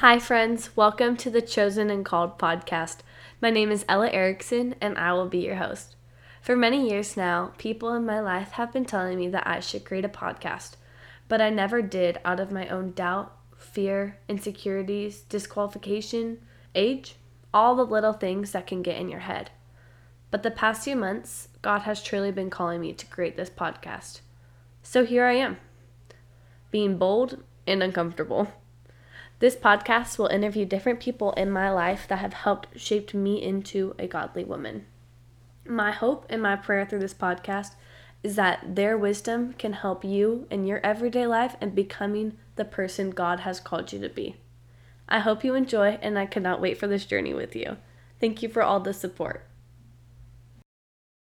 Hi, friends. Welcome to the Chosen and Called podcast. My name is Ella Erickson, and I will be your host. For many years now, people in my life have been telling me that I should create a podcast, but I never did out of my own doubt, fear, insecurities, disqualification, age, all the little things that can get in your head. But the past few months, God has truly been calling me to create this podcast. So here I am, being bold and uncomfortable. This podcast will interview different people in my life that have helped shape me into a godly woman. My hope and my prayer through this podcast is that their wisdom can help you in your everyday life and becoming the person God has called you to be. I hope you enjoy, and I cannot wait for this journey with you. Thank you for all the support.